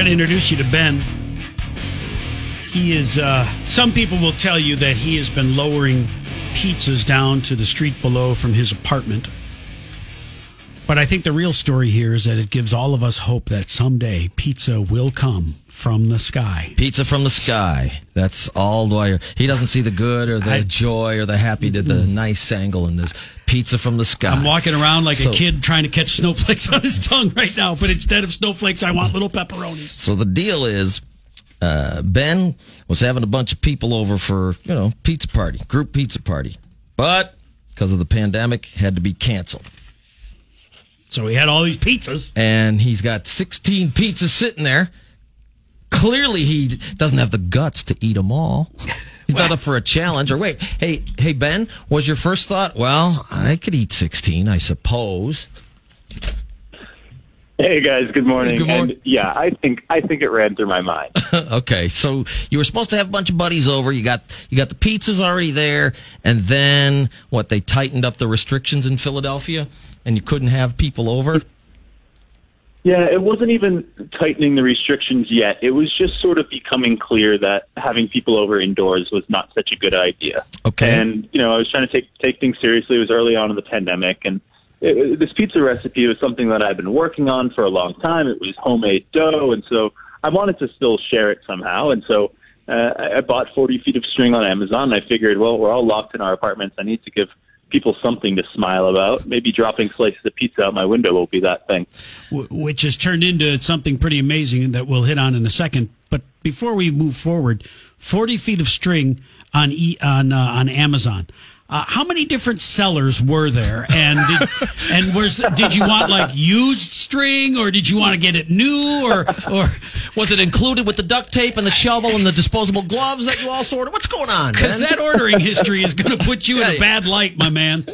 going to introduce you to Ben. He is, uh, some people will tell you that he has been lowering pizzas down to the street below from his apartment. But I think the real story here is that it gives all of us hope that someday pizza will come from the sky. Pizza from the sky. That's all Dwyer. He doesn't see the good or the I- joy or the happy, the, the nice angle in this. Pizza from the sky. I'm walking around like So- a kid trying to catch snowflakes on his tongue right now, but instead of snowflakes, I want little pepperonis. So the deal is, uh, Ben was having a bunch of people over for, you know, pizza party, group pizza party. But because of the pandemic, had to be canceled. So he had all these pizzas. And he's got 16 pizzas sitting there. Clearly, he doesn't have the guts to eat them all. He's not up for a challenge. Or wait, hey, hey, Ben, was your first thought, well, I could eat 16, I suppose. Hey guys, good morning. Good morning. And yeah, I think I think it ran through my mind. okay, so you were supposed to have a bunch of buddies over. You got you got the pizzas already there, and then what? They tightened up the restrictions in Philadelphia, and you couldn't have people over. Yeah, it wasn't even tightening the restrictions yet. It was just sort of becoming clear that having people over indoors was not such a good idea. Okay. And you know, I was trying to take take things seriously. It was early on in the pandemic, and it, this pizza recipe was something that I've been working on for a long time. It was homemade dough, and so I wanted to still share it somehow. And so uh, I I bought 40 feet of string on Amazon. And I figured, well, we're all locked in our apartments. I need to give people something to smile about. Maybe dropping slices of pizza out my window will be that thing. which has turned into something pretty amazing that we'll hit on in a second. But before we move forward, forty feet of string on e- on uh, on Amazon. Uh, how many different sellers were there? And did, and was did you want like used string, or did you want to get it new, or or Was it included with the duct tape and the shovel and the disposable gloves that you all ordered? What's going on? because that ordering history is going to put you in a bad light, my man.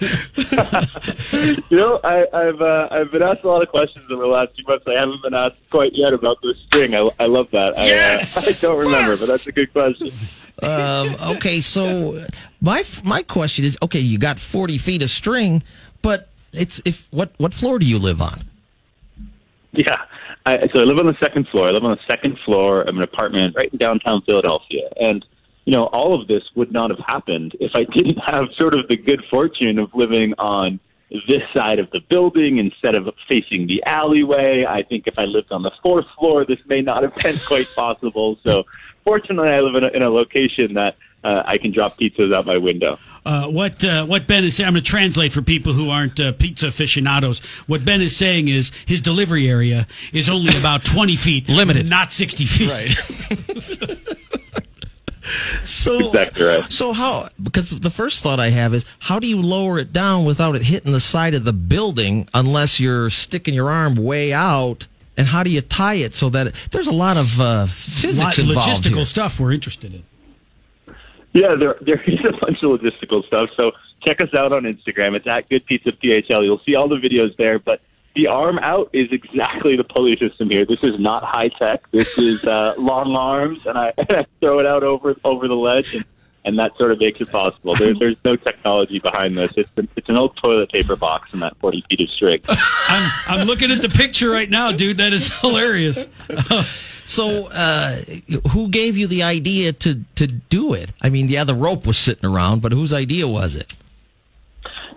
You know, I, I've uh, I've been asked a lot of questions over the last few months. I haven't been asked quite yet about the string. I, I love that. I, Yes! uh, I don't remember, but that's a good question. Um, okay, so my my question is, okay, you got forty feet of string, but it's if what what floor do you live on? Yeah. I, so I live on the second floor. I live on the second floor of an apartment right in downtown Philadelphia. And, you know, all of this would not have happened if I didn't have sort of the good fortune of living on this side of the building instead of facing the alleyway. I think if I lived on the fourth floor, this may not have been quite possible. So fortunately, I live in a, in a location that uh, I can drop pizzas out my window. Uh, what uh, what Ben is saying, I'm going to translate for people who aren't uh, pizza aficionados. What Ben is saying is his delivery area is only about 20 feet, Limited. not 60 feet. So Exactly right. So how? Because the first thought I have is how do you lower it down without it hitting the side of the building unless you're sticking your arm way out? And how do you tie it so that it, there's a lot of uh, physics Lot- involved logistical here. stuff we're interested in. Yeah, there there is a bunch of logistical stuff. So check us out on Instagram. It's at Good Pizza PHL. You'll see all the videos there. But the arm out is exactly the pulley system here. This is not high tech. This is uh, long arms, and I, I throw it out over over the ledge, and, and that sort of makes it possible. There, there's no technology behind this. It's an, it's an old toilet paper box and that 40 feet of string. I'm I'm looking at the picture right now, dude. That is hilarious. So, uh, who gave you the idea to to do it? I mean, yeah, the rope was sitting around, but whose idea was it?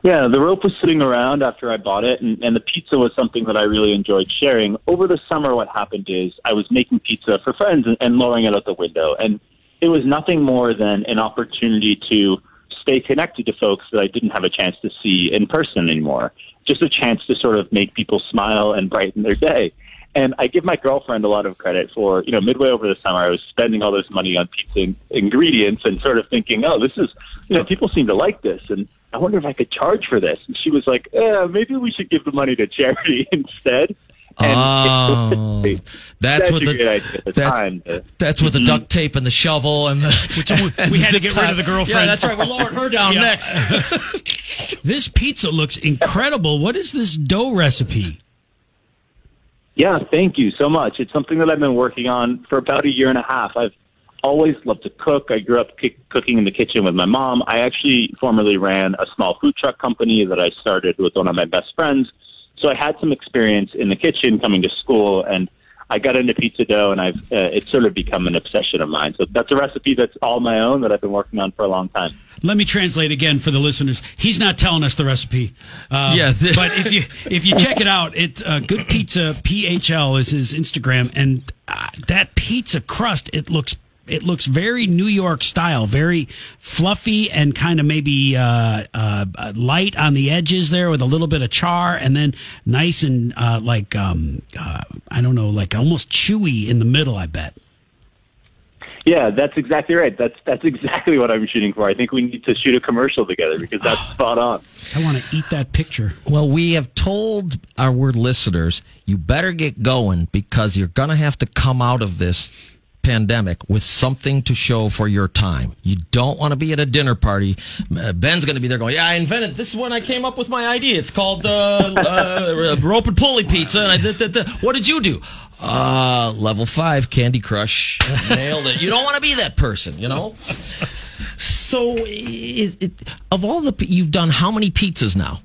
Yeah, the rope was sitting around after I bought it, and, and the pizza was something that I really enjoyed sharing. Over the summer, what happened is I was making pizza for friends and, and lowering it out the window, and it was nothing more than an opportunity to stay connected to folks that I didn't have a chance to see in person anymore. Just a chance to sort of make people smile and brighten their day. And I give my girlfriend a lot of credit for, you know, midway over the summer, I was spending all this money on pizza in- ingredients and sort of thinking, oh, this is, you know, people seem to like this. And I wonder if I could charge for this. And she was like, eh, maybe we should give the money to charity instead. And Oh, that's such what a the- great idea the that's- time. to- That's with the duct tape and the shovel and the. we- we had to get rid of the girlfriend. Yeah, that's right. We're lowering her down Yeah. next. This pizza looks incredible. What is this dough recipe? Yeah, thank you so much. It's something that I've been working on for about a year and a half. I've always loved to cook. I grew up ki- cooking in the kitchen with my mom. I actually formerly ran a small food truck company that I started with one of my best friends. So I had some experience in the kitchen coming to school and I got into pizza dough, and I've uh, it's sort of become an obsession of mine. So that's a recipe that's all my own that I've been working on for a long time. Let me translate again for the listeners. He's not telling us the recipe. Um, Yeah, th- but if you if you check it out, it uh, Good Pizza PHL is his Instagram, and uh, that pizza crust it looks it looks very New York style, very fluffy and kind of maybe uh, uh, light on the edges there with a little bit of char, and then nice and uh, like um, uh, I don't know, like almost chewy in the middle. I bet. Yeah, that's exactly right. That's that's exactly what I'm shooting for. I think we need to shoot a commercial together because that's spot on. I want to eat that picture. Well, we have told our word listeners, you better get going because you're going to have to come out of this pandemic with something to show for your time. You don't want to be at a dinner party. Uh, Ben's going to be there going, "Yeah, I invented this is when I came up with my idea. It's called uh, uh, rope and pulley pizza." And I did, did. What did you do? Uh, level five Candy Crush. Nailed it. You don't want to be that person, you know. So, it, of all the you've done, how many pizzas now?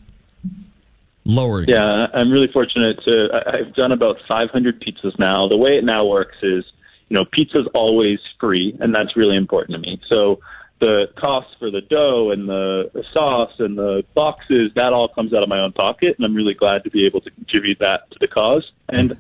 Lower. Yeah, I'm really fortunate to. I've done about 500 pizzas now. The way it now works is, you know, pizza's always free, and that's really important to me. So the cost for the dough and the, the sauce and the boxes, that all comes out of my own pocket, and I'm really glad to be able to contribute that to the cause. And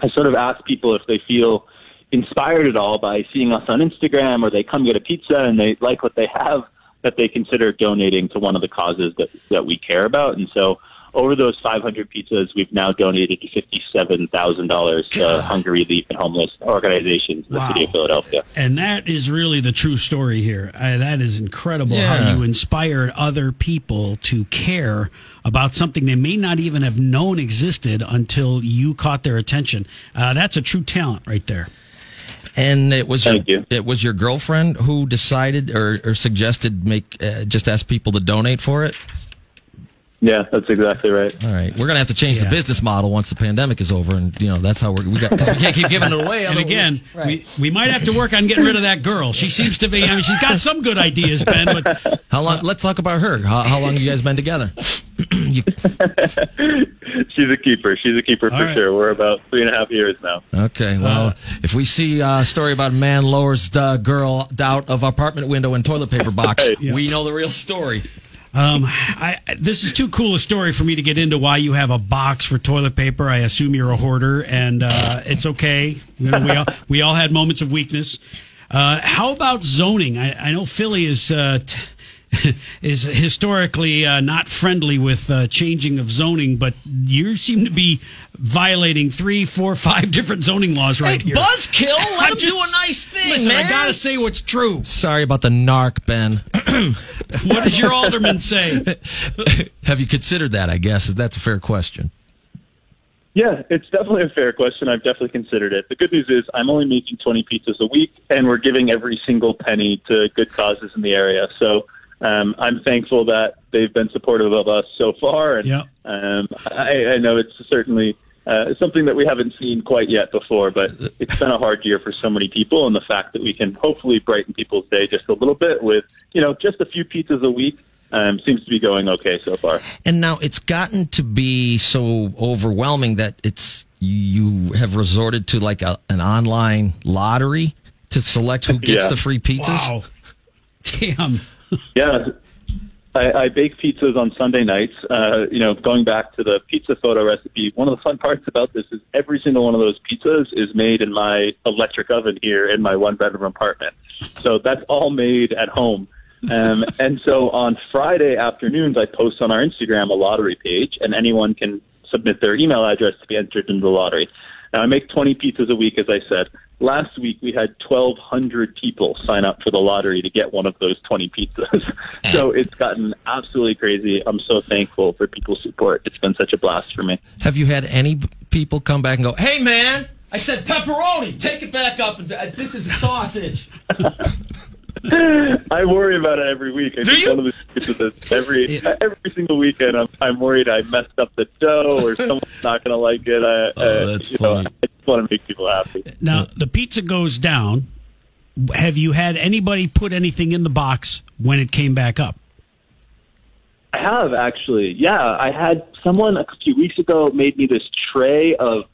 I sort of ask people if they feel inspired at all by seeing us on Instagram or they come get a pizza and they like what they have, that they consider donating to one of the causes that, that we care about. And so over those 500 pizzas, we've now donated $57,000 to hunger relief and homeless organizations in the city of Philadelphia. And that is really the true story here. Uh, that is incredible Yeah. how you inspired other people to care about something they may not even have known existed until you caught their attention. Uh, that's a true talent right there. And it was Thank your, you. it was your girlfriend who decided or, or suggested make uh, just ask people to donate for it. Yeah, that's exactly right. All right, we're gonna have to change Yeah. the business model once the pandemic is over, and you know that's how we're we got 'cause we can't keep giving it away. And otherwise- again, Right. we, we might have to work on getting rid of that girl. She seems to be, I mean, she's got some good ideas, Ben, but how long? Let's talk about her. How, how long have you guys been together? You- She's a keeper. She's a keeper All for right. sure. We're about three and a half years now. okay, well, uh, if we see a story about a man lowers the girl out of apartment window and toilet paper box, Yeah. we know the real story. Um, I, this is too cool a story for me to get into why you have a box for toilet paper. I assume you're a hoarder, and uh, it's okay. You know, we all we all had moments of weakness. Uh, how about zoning? I, I know Philly is uh, t- is historically uh, not friendly with uh, changing of zoning, but you seem to be violating three, four, five different zoning laws right hey, here. Buzzkill, let I'm him do a nice thing, Listen, man. I gotta say what's true. Sorry about the narc, Ben. What does your alderman say? Have you considered that? I guess that's a fair question. Yeah, it's definitely a fair question. I've definitely considered it. The good news is I'm only making 20 pizzas a week, and we're giving every single penny to good causes in the area. So um, I'm thankful that they've been supportive of us so far. And Yeah. um, I, I know it's certainly uh, something that we haven't seen quite yet before, but it's been a hard year for so many people. And the fact that we can hopefully brighten people's day just a little bit with, you know, just a few pizzas a week um, seems to be going okay so far. And now it's gotten to be so overwhelming that it's you have resorted to like a, an online lottery to select who gets Yeah. the free pizzas. Wow, damn. Yeah, I, I bake pizzas on Sunday nights. Uh, you know, going back to the pizza photo recipe, one of the fun parts about this is every single one of those pizzas is made in my electric oven here in my one bedroom apartment. So that's all made at home. Um, and so on Friday afternoons, I post on our Instagram a lottery page, and anyone can submit their email address to be entered into the lottery. Now, I make 20 pizzas a week, as I said. Last week, we had 1,200 people sign up for the lottery to get one of those 20 pizzas. so it's gotten absolutely crazy. I'm so thankful for people's support. It's been such a blast for me. Have you had any people come back and go, "Hey, man, I said pepperoni. Take it back up. and- uh, This is a sausage." I worry about it every week. I Do you? one of the pizzas every every single weekend. I'm, I'm worried I messed up the dough or someone's not going to like it. I, Oh, uh, that's you know. I just want to make people happy. Now the pizza goes down. Have you had anybody put anything in the box when it came back up? I have actually. Yeah, I had someone a few weeks ago made me this tray of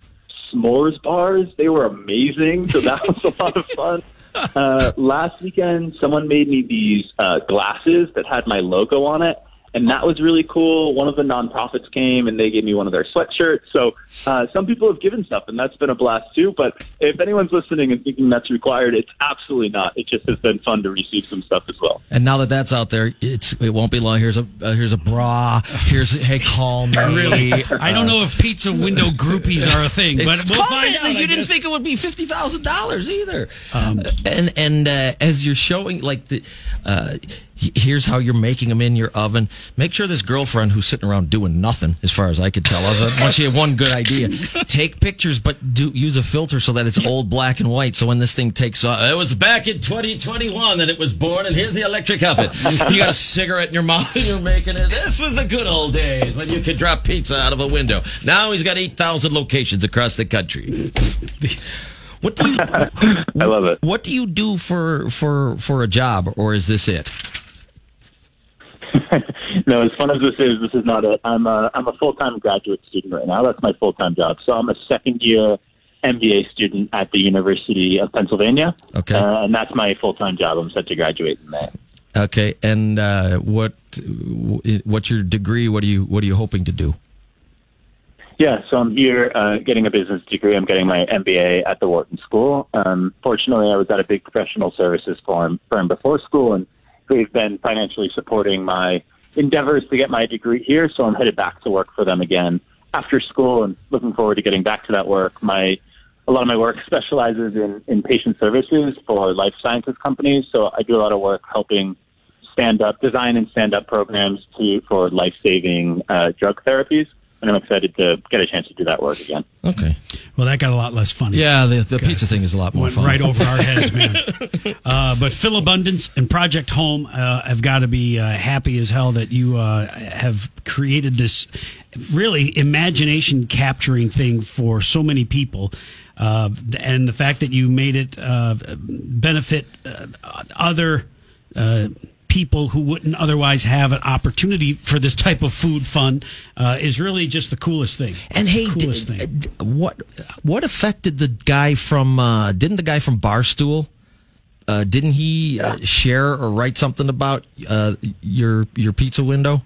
s'mores bars. They were amazing. So that was a lot of fun. Uh, last weekend, someone made me these uh, glasses that had my logo on it. And that was really cool. One of the nonprofits came and they gave me one of their sweatshirts. So uh, some people have given stuff, and that's been a blast too. But if anyone's listening and thinking that's required, it's absolutely not. It just has been fun to receive some stuff as well. And now that that's out there, it's it won't be long. Here's a uh, here's a bra. Here's a, hey, call me. Really, I don't know if pizza window groupies are a thing, but It's we'll coming. find out. You I didn't guess. think it would be fifty thousand dollars either. and and uh, as you're showing, like the, uh, he- here's how you're making them in your oven. Make sure this girlfriend who's sitting around doing nothing, as far as I could tell, other than she had one good idea. Take pictures, but do use a filter so that it's old black and white. So when this thing takes off, it was back in 2021 that it was born, and here's the electric oven. You got a cigarette in your mouth and you're making it. This was the good old days when you could drop pizza out of a window. Now he's got 8,000 locations across the country. What do you I love it. what do you do for for for a job, or is this it? no, as fun as this is, this is not it. I'm a I'm a full time graduate student right now. That's my full time job. So I'm a second year MBA student at the University of Pennsylvania. Okay. uh, and that's my full time job. I'm set to graduate in May. Okay, and uh, what what's your degree? What are you what are you hoping to do? Yeah, so I'm here uh, getting a business degree. I'm getting my MBA at the Wharton School. Um, fortunately, I was at a big professional services firm, firm before school, and they've been financially supporting my endeavors to get my degree here. So I'm headed back to work for them again after school, and looking forward to getting back to that work. My a lot of my work specializes in, in patient services for life sciences companies. So I do a lot of work helping stand up design and stand up programs to for life saving uh, drug therapies and I'm excited to get a chance to do that work again. Okay. Well, that got a lot less funny. Yeah, the, the pizza thing is a lot more Went fun. right over our heads, man. Uh, but Philabundance and Project Home uh, have got to be uh, happy as hell that you uh, have created this really imagination capturing thing for so many people. Uh, and the fact that you made it uh, benefit uh, other uh, people who wouldn't otherwise have an opportunity for this type of food fun uh, is really just the coolest thing. And hey, d- coolest thing. d- what what affected the guy from? Uh, didn't the guy from Barstool? Uh, didn't he uh, share or write something about uh, your your pizza window?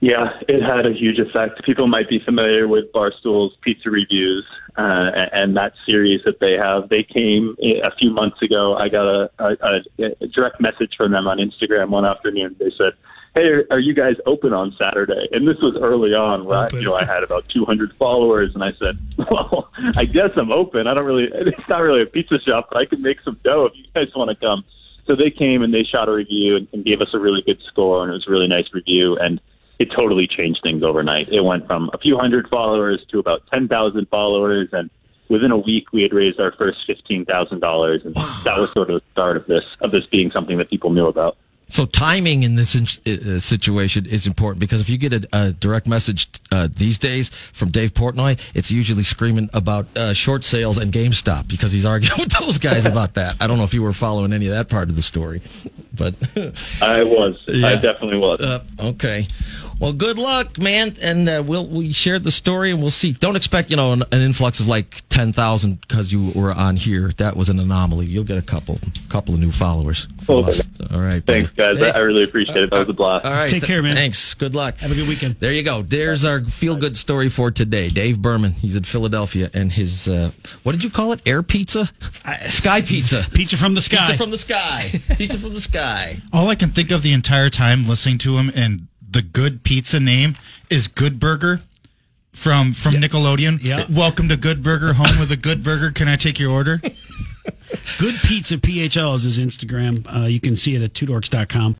Yeah, it had a huge effect. People might be familiar with Barstool's pizza reviews uh, and that series that they have. They came a few months ago. I got a, a, a direct message from them on Instagram one afternoon. They said, "Hey, are you guys open on Saturday?" And this was early on, where I, you know I had about 200 followers, and I said, "Well, I guess I'm open. I don't really. It's not really a pizza shop, but I can make some dough if you guys want to come." So they came and they shot a review and, and gave us a really good score, and it was a really nice review and it totally changed things overnight. It went from a few hundred followers to about 10,000 followers. And within a week, we had raised our first $15,000. And that was sort of the start of this, of this being something that people knew about. So timing in this in, uh, situation is important because if you get a, a direct message uh, these days from Dave Portnoy, it's usually screaming about uh, short sales and GameStop because he's arguing with those guys about that. I don't know if you were following any of that part of the story, but I was. Yeah. I definitely was. uh, okay. Well, good luck, man, and uh, we'll we shared the story and we'll see. Don't expect you know an, an influx of like ten thousand because you were on here. That was an anomaly. You'll get a couple couple of new followers. from Okay. us. All right. Thanks, buddy. guys. I I really appreciate it. That was a blast. All right. Take care, man. Thanks. Good luck. Have a good weekend. There you go. There's our feel good story for today. Dave Berman. He's in Philadelphia, and his uh, what did you call it? Air pizza, sky pizza, Pizza from the sky. pizza from the sky, pizza from the sky. All I can think of the entire time listening to him and the good pizza name is Good Burger from from Nickelodeon. Yeah. Welcome to Good Burger, home with a good burger. Can I take your order? Good Pizza PHL is his Instagram. Uh, you can see it at tudorks.com.